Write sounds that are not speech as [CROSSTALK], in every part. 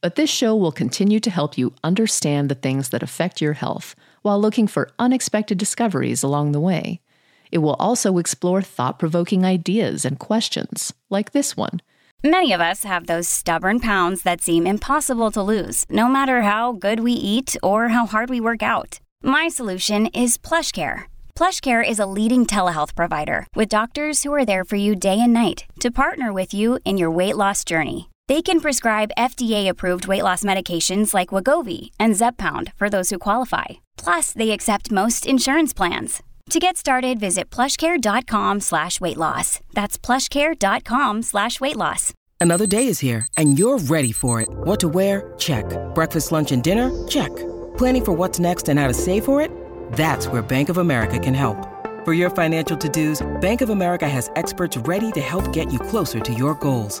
But this show will continue to help you understand the things that affect your health while looking for unexpected discoveries along the way. It will also explore thought provoking ideas and questions, like this one. Many of us have those stubborn pounds that seem impossible to lose, no matter how good we eat or how hard we work out. My solution is PlushCare. PlushCare is a leading telehealth provider with doctors who are there for you day and night to partner with you in your weight loss journey. They can prescribe FDA-approved weight loss medications like Wegovy and Zepbound for those who qualify. Plus, they accept most insurance plans. To get started, visit plushcare.com slash weight loss. That's plushcare.com slash weight loss. Another day is here, and you're ready for it. What to wear? Check. Breakfast, lunch, and dinner? Check. Planning for what's next and how to save for it? That's where Bank of America can help. For your financial to-dos, Bank of America has experts ready to help get you closer to your goals.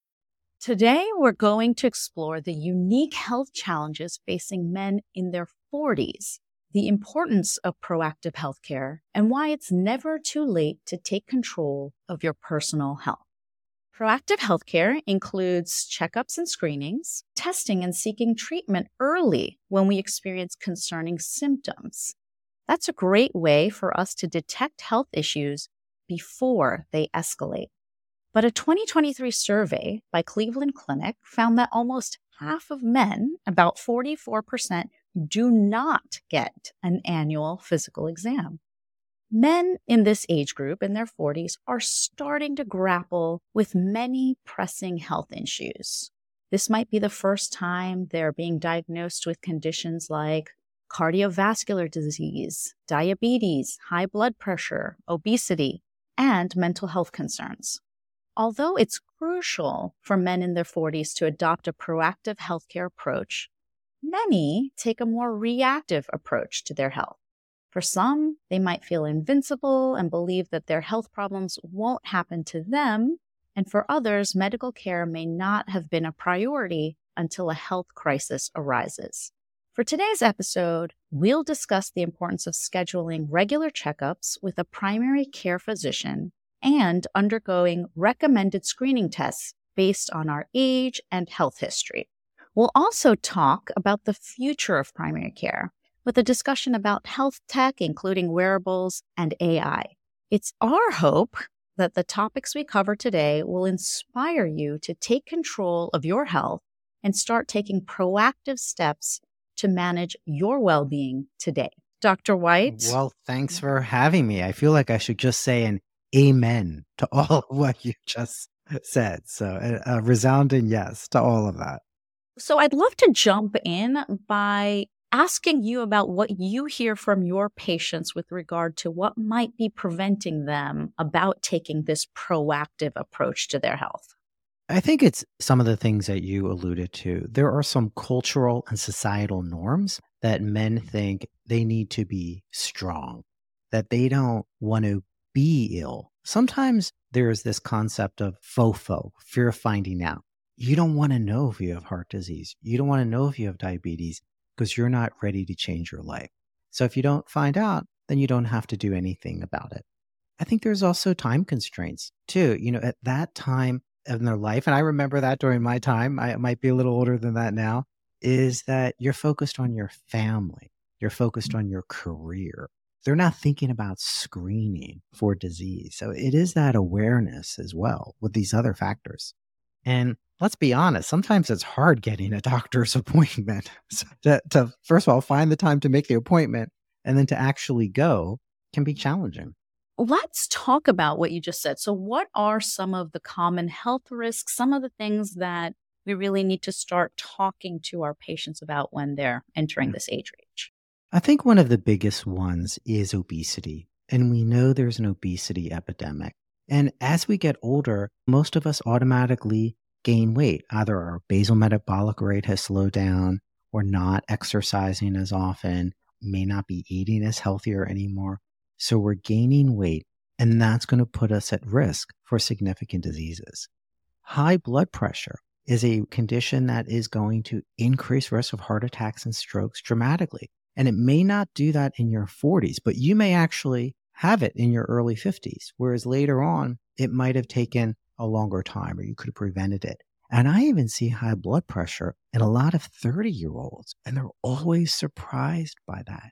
Today, we're going to explore the unique health challenges facing men in their 40s, the importance of proactive healthcare, and why it's never too late to take control of your personal health. Proactive healthcare includes checkups and screenings, testing and seeking treatment early when we experience concerning symptoms. That's a great way for us to detect health issues before they escalate. But a 2023 survey by Cleveland Clinic found that almost half of men, about 44%, do not get an annual physical exam. Men in this age group in their 40s are starting to grapple with many pressing health issues. This might be the first time they're being diagnosed with conditions like cardiovascular disease, diabetes, high blood pressure, obesity, and mental health concerns. Although it's crucial for men in their 40s to adopt a proactive healthcare approach, many take a more reactive approach to their health. For some, they might feel invincible and believe that their health problems won't happen to them. And for others, medical care may not have been a priority until a health crisis arises. For today's episode, we'll discuss the importance of scheduling regular checkups with a primary care physician and undergoing recommended screening tests based on our age and health history. We'll also talk about the future of primary care with a discussion about health tech, including wearables and AI. It's our hope that the topics we cover today will inspire you to take control of your health and start taking proactive steps to manage your well being today. Dr. White? Well, thanks for having me. I feel like I should just say an amen to [LAUGHS] all [LAUGHS] of what you just said. So, a, a resounding yes to all of that. So, I'd love to jump in by asking you about what you hear from your patients with regard to what might be preventing them about taking this proactive approach to their health. I think it's some of the things that you alluded to. There are some cultural and societal norms that men mm-hmm. think they need to be strong, that they don't want to be ill. Sometimes there is this concept of FOFO, fear of finding out. You don't want to know if you have heart disease. You don't want to know if you have diabetes because you're not ready to change your life. So if you don't find out, then you don't have to do anything about it. I think there's also time constraints too. You know, at that time, in their life, and I remember that during my time, I might be a little older than that now, is that you're focused on your family, you're focused mm. on your career. They're not thinking about screening for disease. So it is that awareness as well with these other factors. And let's be honest, sometimes it's hard getting a doctor's [LAUGHS] appointment. So to, to, first of all, find the time to make the appointment and then to actually go can be challenging. Let's talk about what you just said. So, what are some of the common health risks, some of the things that we really need to start talking to our patients about when they're entering mm. this age range? I think one of the biggest ones is obesity. And we know there's an obesity epidemic. And as we get older, most of us automatically gain weight. Either our basal metabolic rate has slowed down, or not exercising as often, may not be eating as healthier anymore. So we're gaining weight, and that's going to put us at risk for significant diseases. High blood pressure is a condition that is going to increase risk of heart attacks and strokes dramatically. And it may not do that in your 40s, but you may actually have it in your early 50s, whereas later on, it might have taken a longer time or you could have prevented it. And I even see high blood pressure in a lot of 30 year olds, and they're always surprised by that.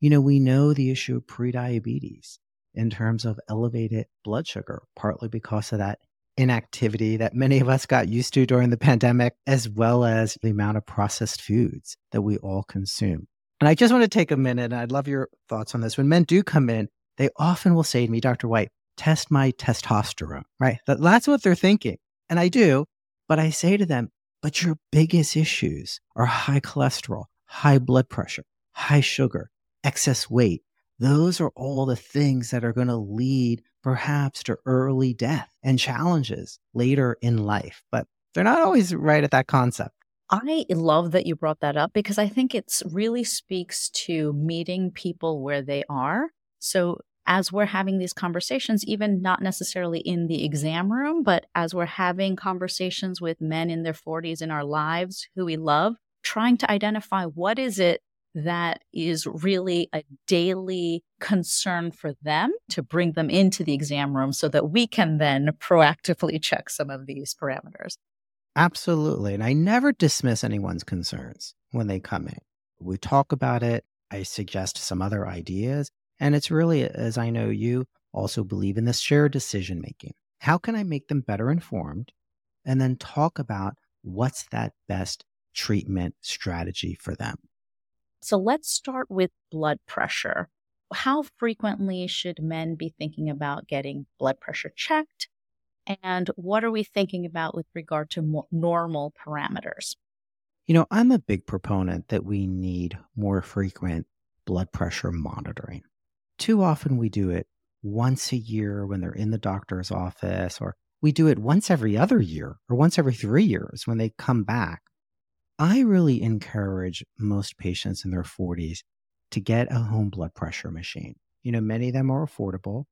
You know, we know the issue of prediabetes in terms of elevated blood sugar, partly because of that inactivity that many of us got used to during the pandemic, as well as the amount of processed foods that we all consume. And I just want to take a minute, and I'd love your thoughts on this. When men do come in, they often will say to me, Dr. White, test my testosterone, right? That's what they're thinking. And I do, but I say to them, but your biggest issues are high cholesterol, high blood pressure, high sugar, excess weight. Those are all the things that are going to lead perhaps to early death and challenges later in life. But they're not always right at that concept. I love that you brought that up because I think it really speaks to meeting people where they are. So as we're having these conversations, even not necessarily in the exam room, but as we're having conversations with men in their 40s in our lives who we love, trying to identify what is it that is really a daily concern for them to bring them into the exam room so that we can then proactively check some of these parameters. Absolutely. And I never dismiss anyone's concerns when they come in. We talk about it. I suggest some other ideas. And it's really, as I know you also believe in this shared decision making. How can I make them better informed? And then talk about what's that best treatment strategy for them. So let's start with blood pressure. How frequently should men be thinking about getting blood pressure checked? And what are we thinking about with regard to normal parameters? You know, I'm a big proponent that we need more frequent blood pressure monitoring. Too often we do it once a year when they're in the doctor's office, or we do it once every other year or once every three years when they come back. I really encourage most patients in their 40s to get a home blood pressure machine. You know, many of them are affordable.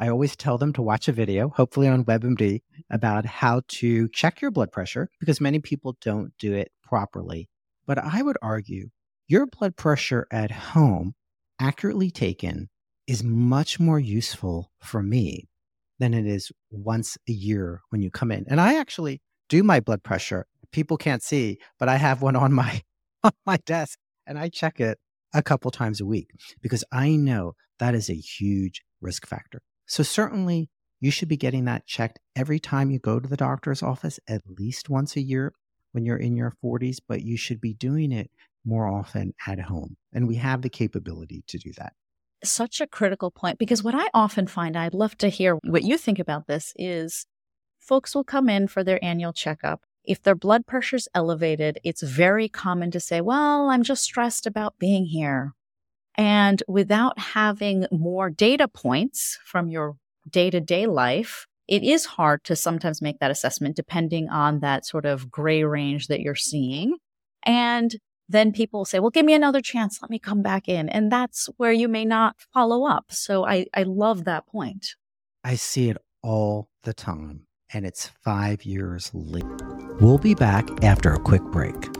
I always tell them to watch a video, hopefully on WebMD, about how to check your blood pressure because many people don't do it properly. But I would argue your blood pressure at home, accurately taken, is much more useful for me than it is once a year when you come in. And I actually do my blood pressure. People can't see, but I have one on my [LAUGHS] on my desk and I check it a couple times a week because I know that is a huge risk factor. So certainly you should be getting that checked every time you go to the doctor's office at least once a year when you're in your 40s, but you should be doing it more often at home. And we have the capability to do that such a critical point because what I often find, I'd love to hear what you think about this, is folks will come in for their annual checkup. If their blood pressure's elevated, it's very common to say, Well, I'm just stressed about being here. And without having more data points from your day to day life, it is hard to sometimes make that assessment depending on that sort of gray range that you're seeing. And then people say, well, give me another chance. Let me come back in. And that's where you may not follow up. So I, I love that point. I see it all the time, and it's five years late. We'll be back after a quick break.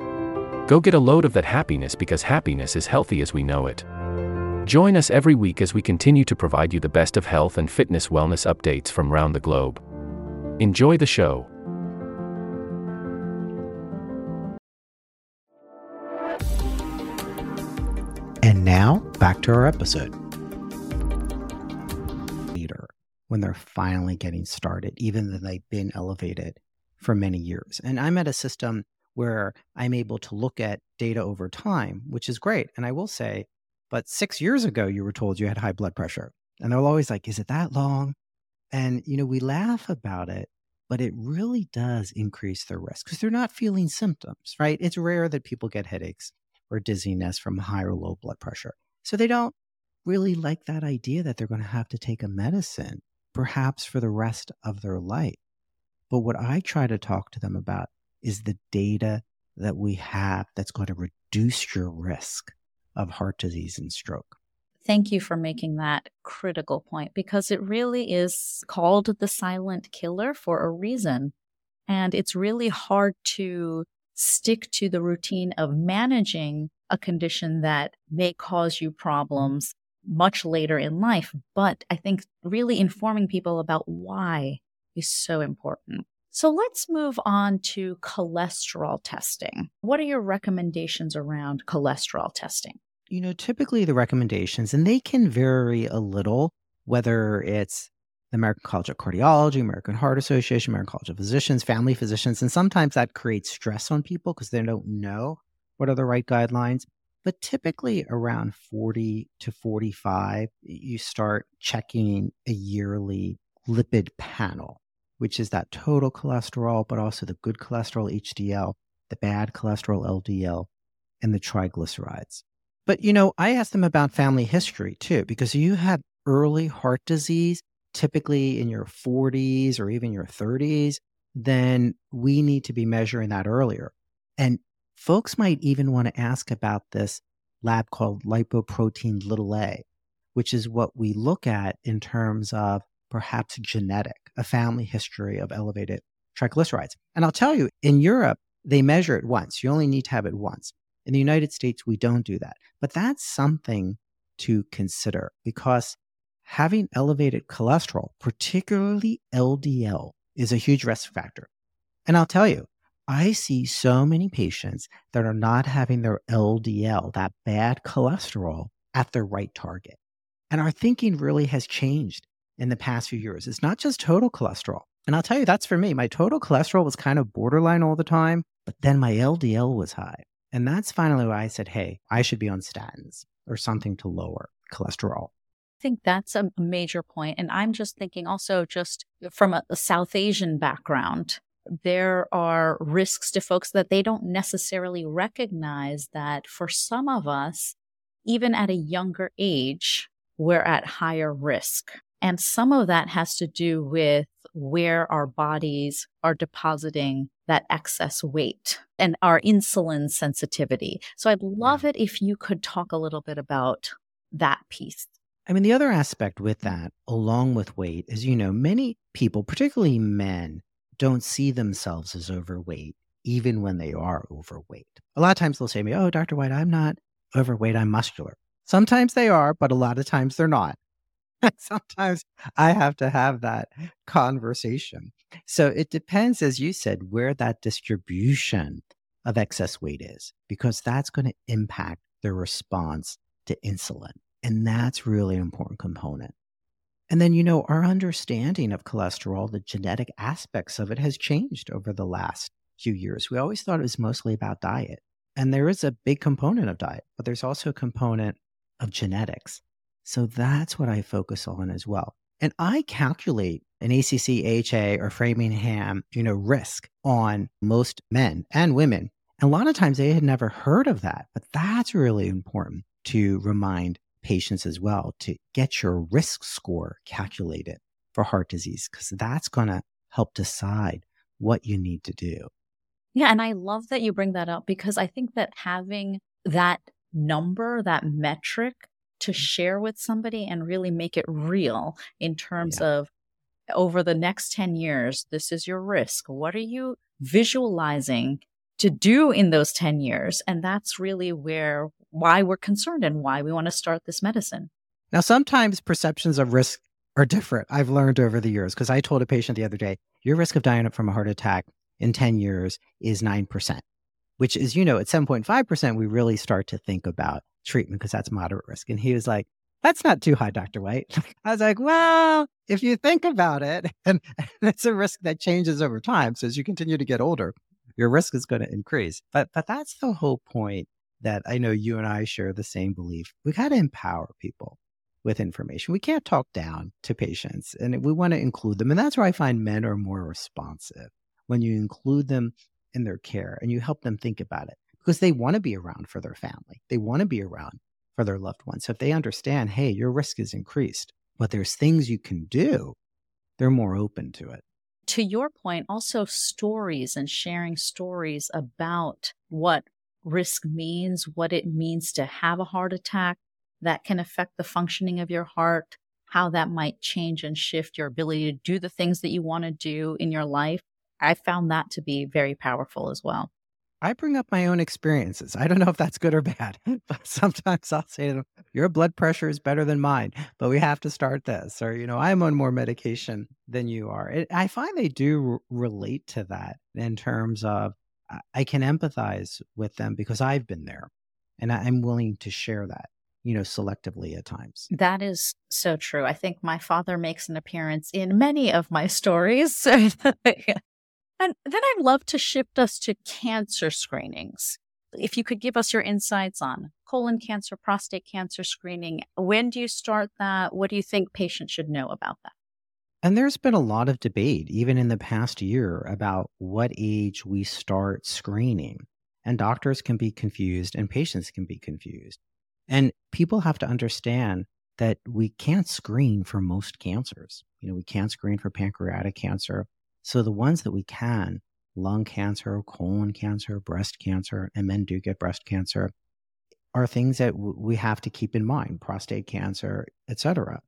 Go get a load of that happiness because happiness is healthy as we know it. Join us every week as we continue to provide you the best of health and fitness wellness updates from around the globe. Enjoy the show. And now, back to our episode. Leader, when they're finally getting started, even though they've been elevated for many years. And I'm at a system where I'm able to look at data over time, which is great. And I will say, but six years ago, you were told you had high blood pressure. And they're always like, is it that long? And, you know, we laugh about it, but it really does increase their risk because they're not feeling symptoms, right? It's rare that people get headaches or dizziness from high or low blood pressure. So they don't really like that idea that they're going to have to take a medicine, perhaps for the rest of their life. But what I try to talk to them about is the data that we have that's going to reduce your risk of heart disease and stroke. Thank you for making that critical point because it really is called the silent killer for a reason. And it's really hard to stick to the routine of managing a condition that may cause you problems much later in life. But I think really informing people about why is so important. So let's move on to cholesterol testing. What are your recommendations around cholesterol testing? You know, typically the recommendations, and they can vary a little, whether it's the American College of Cardiology, American Heart Association, American College of Physicians, family physicians. And sometimes that creates stress on people because they don't know what are the right guidelines. But typically around 40 to 45, you start checking a yearly lipid panel, which is that total cholesterol, but also the good cholesterol HDL, the bad cholesterol LDL, and the triglycerides. But, you know, I asked them about family history too, because if you have early heart disease, typically in your 40s or even your 30s, then we need to be measuring that earlier. And folks might even want to ask about this lab called lipoprotein little a, which is what we look at in terms of perhaps genetic, a family history of elevated triglycerides. And I'll tell you, in Europe, they measure it once. You only need to have it once. In the United States, we don't do that. But that's something to consider because having elevated cholesterol, particularly LDL, is a huge risk factor. And I'll tell you, I see so many patients that are not having their LDL, that bad cholesterol, at their right target. And our thinking really has changed in the past few years. It's not just total cholesterol. And I'll tell you, that's for me. My total cholesterol was kind of borderline all the time, but then my LDL was high. And that's finally why I said, hey, I should be on statins or something to lower cholesterol I think that's a major point. And I'm just thinking also just from a, a South Asian background, there are risks to folks that they don't necessarily recognize that for some of us, even at a younger age, we're at higher risk. And some of that has to do with where our bodies are depositing that excess weight and our insulin sensitivity. So I'd love it if you could talk a little bit about that piece. I mean, the other aspect with that, along with weight, is you know, many people, particularly men, don't see themselves as overweight, even when they are overweight. A lot of times they'll say to me, Oh, Dr. White, I'm not overweight, I'm muscular. Sometimes they are, but a lot of times they're not. [LAUGHS] Sometimes I have to have that conversation. So it depends, as you said, where that distribution of excess weight is, because that's going to impact the response to insulin. And that's really an important component. And then, you know, our understanding of cholesterol, the genetic aspects of it has changed over the last few years. We always thought it was mostly about diet. And there is a big component of diet, but there's also a component of genetics. So that's what I focus on as well. And I calculate an ACC, AHA, or Framingham, you know, risk on most men and women. And a lot of times they had never heard of that, but that's really important to remind patients as well to get your risk score calculated for heart disease, because that's going to help decide what you need to do. Yeah. And I love that you bring that up because I think that having that number, that metric to mm-hmm. share with somebody and really make it real in terms yeah. of over the next 10 years, this is your risk. What are you visualizing to do in those 10 years? And that's really where why we're concerned and why we want to start this medicine. Now, sometimes perceptions of risk are different. I've learned over the years because I told a patient the other day, your risk of dying from a heart attack in 10 years is 9%, which is, you know, at 7.5%, we really start to think about treatment because that's moderate risk. And he was like, that's not too high, Dr. White. [LAUGHS] I was like, well, if you think about it, [LAUGHS] and, and it's a risk that changes over time. So as you continue to get older, your risk is going to increase. But but that's the whole point that I know you and I share the same belief. We got to empower people with information. We can't talk down to patients and we want to include them. And that's where I find men are more responsive when you include them in their care and you help them think about it because they want to be around for their family. They want to be around for their loved ones. So if they understand, hey, your risk is increased, but there's things you can do, they're more open to it. To your point, also stories and sharing stories about what risk means, what it means to have a heart attack that can affect the functioning of your heart, how that might change and shift your ability to do the things that you want to do in your life. I found that to be very powerful as well. I bring up my own experiences. I don't know if that's good or bad, [LAUGHS] but sometimes I'll say to them, Your blood pressure is better than mine, but we have to start this. Or, you know, I'm on more medication than you are. It, I find they do r- relate to that in terms of I can empathize with them because I've been there and I'm willing to share that, you know, selectively at times. That is so true. I think my father makes an appearance in many of my stories. [LAUGHS] And then I'd love to shift us to cancer screenings. If you could give us your insights on colon cancer, prostate cancer screening, when do you start that? What do you think patients should know about that? And there's been a lot of debate, even in the past year, about what age we start screening. And doctors can be confused and patients can be confused. And people have to understand that we can't screen for most cancers. You know, we can't screen for pancreatic cancer. So the ones that we can, lung cancer, colon cancer, breast cancer, and men do get breast cancer, are things that w- we have to keep in mind, prostate cancer, etc.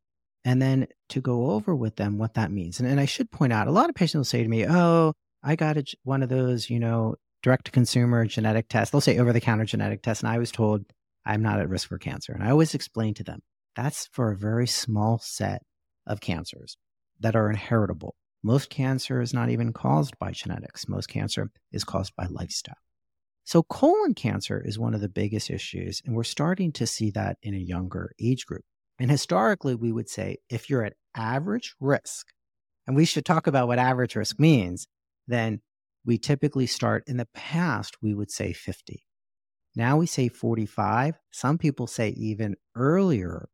And then to go over with them what that means. And, and I should point out, a lot of patients will say to me, oh, I got a, one of those, you know, direct to consumer genetic tests. They'll say over the counter genetic test. And I was told I'm not at risk for cancer. And I always explain to them that's for a very small set of cancers that are inheritable. Most cancer is not even caused by genetics. Most cancer is caused by lifestyle. So, colon cancer is one of the biggest issues, and we're starting to see that in a younger age group. And historically, we would say if you're at average risk, and we should talk about what average risk means, then we typically start in the past, we would say 50. Now we say 45. Some people say even earlier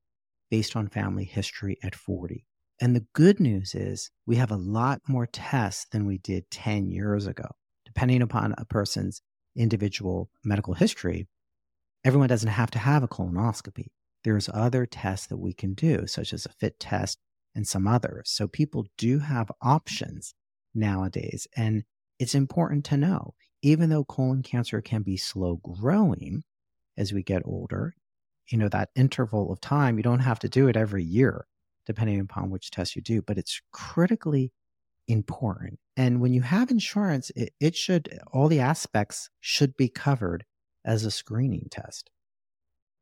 based on family history at 40. And the good news is we have a lot more tests than we did 10 years ago. Depending upon a person's individual medical history, everyone doesn't have to have a colonoscopy. There's other tests that we can do, such as a FIT test and some others. So people do have options nowadays. And it's important to know, even though colon cancer can be slow growing as we get older, you know, that interval of time, you don't have to do it every year depending upon which test you do, but it's critically important. And when you have insurance, it, it should, all the aspects should be covered as a screening test.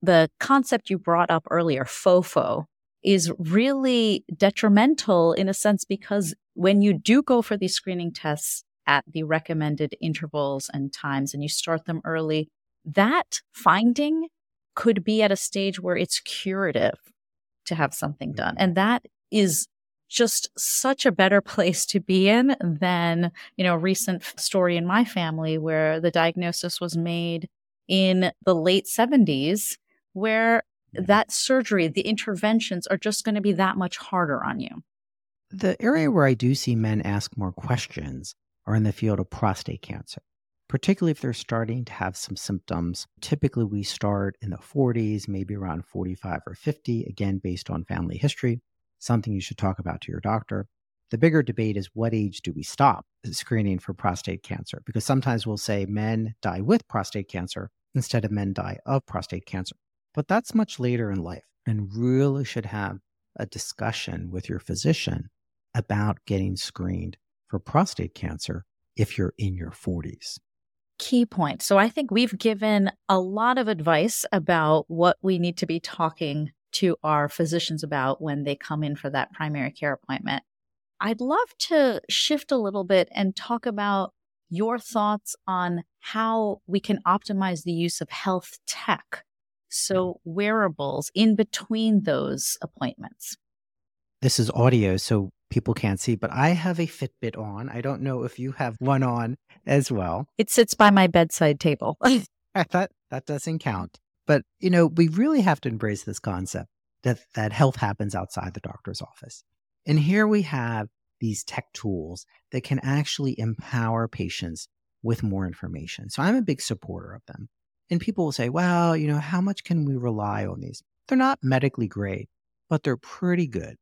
The concept you brought up earlier, FOFO, is really detrimental in a sense because when you do go for these screening tests at the recommended intervals and times and you start them early, that finding could be at a stage where it's curative to have something done. And that is just such a better [LAUGHS] place to be in than, you know, a recent story in my family where the diagnosis was made in the late 70s, where mm-hmm. that surgery, the interventions are just going to be that much harder on you. The area where I do see men ask more questions are in the field of prostate cancer, particularly if they're starting to have some symptoms. Typically, we start in the 40s, maybe around 45 or 50, again, based on family history something you should talk about to your doctor. The bigger debate is what age do we stop screening for prostate cancer? Because sometimes we'll say men die with prostate cancer instead of men die of prostate cancer. But that's much later in life and really should have a discussion with your physician about getting screened for prostate cancer if you're in your 40s. Key point. So I think we've given a lot of advice about what we need to be talking to our physicians about when they come in for that primary care appointment. I'd love to shift a little bit and talk about your thoughts on how we can optimize the use of health tech. So, wearables in between those appointments. This is audio, so people can't see, but I have a Fitbit on. I don't know if you have one on as well. It sits by my bedside table. [LAUGHS] I thought that doesn't count. But, you know, we really have to embrace this concept that, that health happens outside the doctor's office. And here we have these tech tools that can actually empower patients with more information. So I'm a big supporter of them. And people will say, well, you know, how much can we rely on these? They're not medically great, but they're pretty good,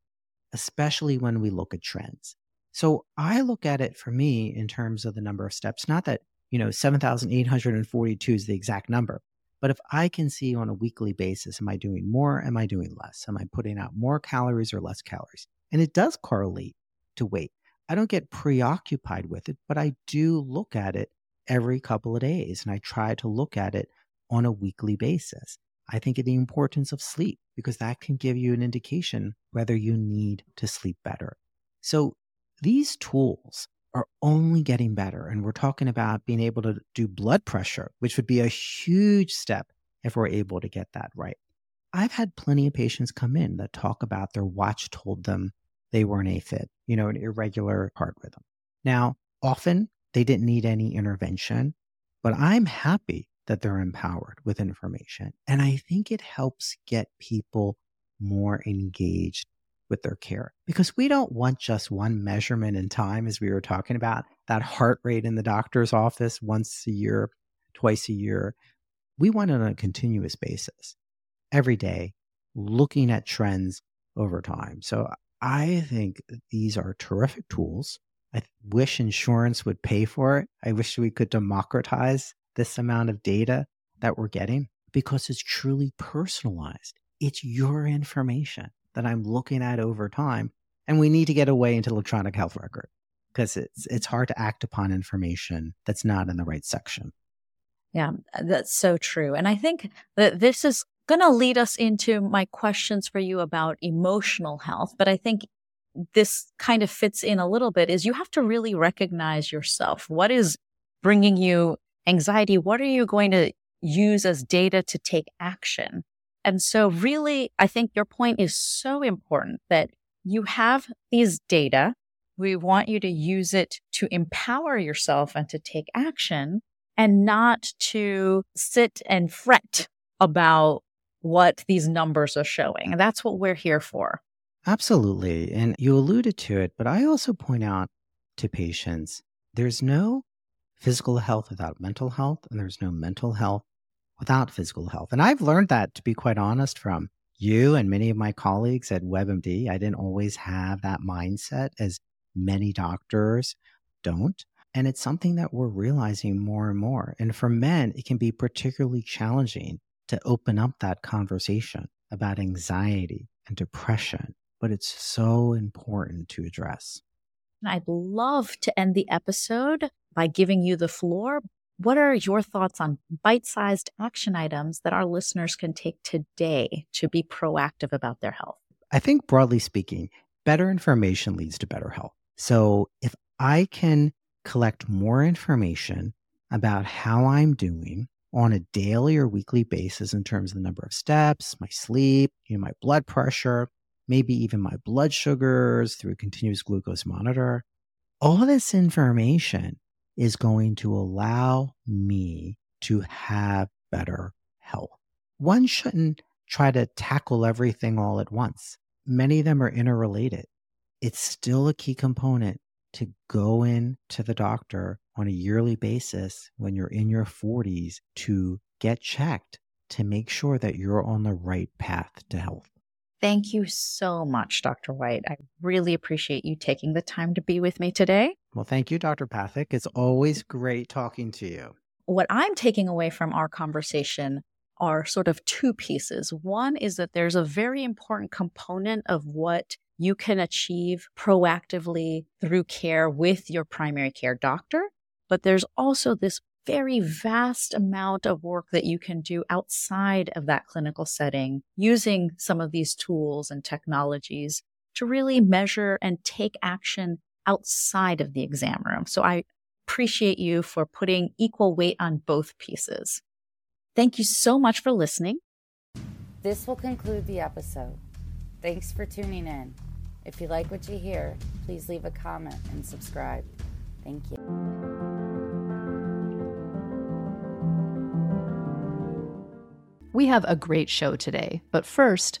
especially when we look at trends. So I look at it for me in terms of the number of steps, not that, you know, 7,842 is the exact number, but if I can see on a weekly basis, am I doing more? Am I doing less? Am I putting out more calories or less calories? And it does correlate to weight. I don't get preoccupied with it, but I do look at it every couple of days and I try to look at it on a weekly basis. I think of the importance of sleep because that can give you an indication whether you need to sleep better. So these tools are only getting better. And we're talking about being able to do blood pressure, which would be a huge step if we're able to get that right. I've had plenty of patients come in that talk about their watch told them they were an AFib, you know, an irregular heart rhythm. Now, often they didn't need any intervention, but I'm happy that they're empowered with information. And I think it helps get people more engaged with their care because we don't want just one measurement in time, as we were talking about that heart rate in the doctor's office once a year, twice a year. We want it on a continuous basis every day, looking at trends over time. So I think these are terrific tools. I wish insurance would pay for it. I wish we could democratize this amount of data that we're getting because it's truly personalized. It's your information that I'm looking at over time. And we need to get away into electronic health record because it's it's hard to act upon information that's not in the right section. Yeah, that's so true. And I think that this is going to lead us into my questions for you about emotional health, but I think this kind of fits in a little bit is you have to really recognize yourself. What is bringing you anxiety? What are you going to use as data to take action? And so really, I think your point is so important that you have these data. We want you to use it to empower yourself and to take action and not to sit and fret about what these numbers are showing. And that's what we're here for. Absolutely. And you alluded to it, but I also point out to patients there's no physical health without mental health, and there's no mental health without physical health. And I've learned that, to be quite honest, from you and many of my colleagues at WebMD. I didn't always have that mindset, as many doctors don't. And it's something that we're realizing more and more. And for men, it can be particularly challenging to open up that conversation about anxiety and depression, but it's so important to address. And I'd love to end the episode by giving you the floor, what are your thoughts on bite sized action items that our listeners can take today to be proactive about their health? I think, broadly speaking, better information leads to better health. So if I can collect more information about how I'm doing on a daily or weekly basis in terms of the number of steps, my sleep, you know, my blood pressure, maybe even my blood sugars through a continuous glucose monitor. All this information is going to allow me to have better health. One shouldn't try to tackle everything all at once. Many of them are interrelated. It's still a key component to go in to the doctor on a yearly basis when you're in your 40s to get checked to make sure that you're on the right path to health. Thank you so much, Dr. White. I really appreciate you taking the time to be with me today. Well, thank you, Dr. Pathak. It's always great talking to you. What I'm taking away from our conversation are sort of two pieces. One is that there's a very important component of what you can achieve proactively through care with your primary care doctor. But there's also this very vast amount of work that you can do outside of that clinical setting using some of these tools and technologies to really measure and take action outside of the exam room. So I appreciate you for putting equal weight on both pieces. Thank you so much for listening. This will conclude the episode. Thanks for tuning in. If you like what you hear, please leave a comment and subscribe. Thank you. We have a great show today, but first,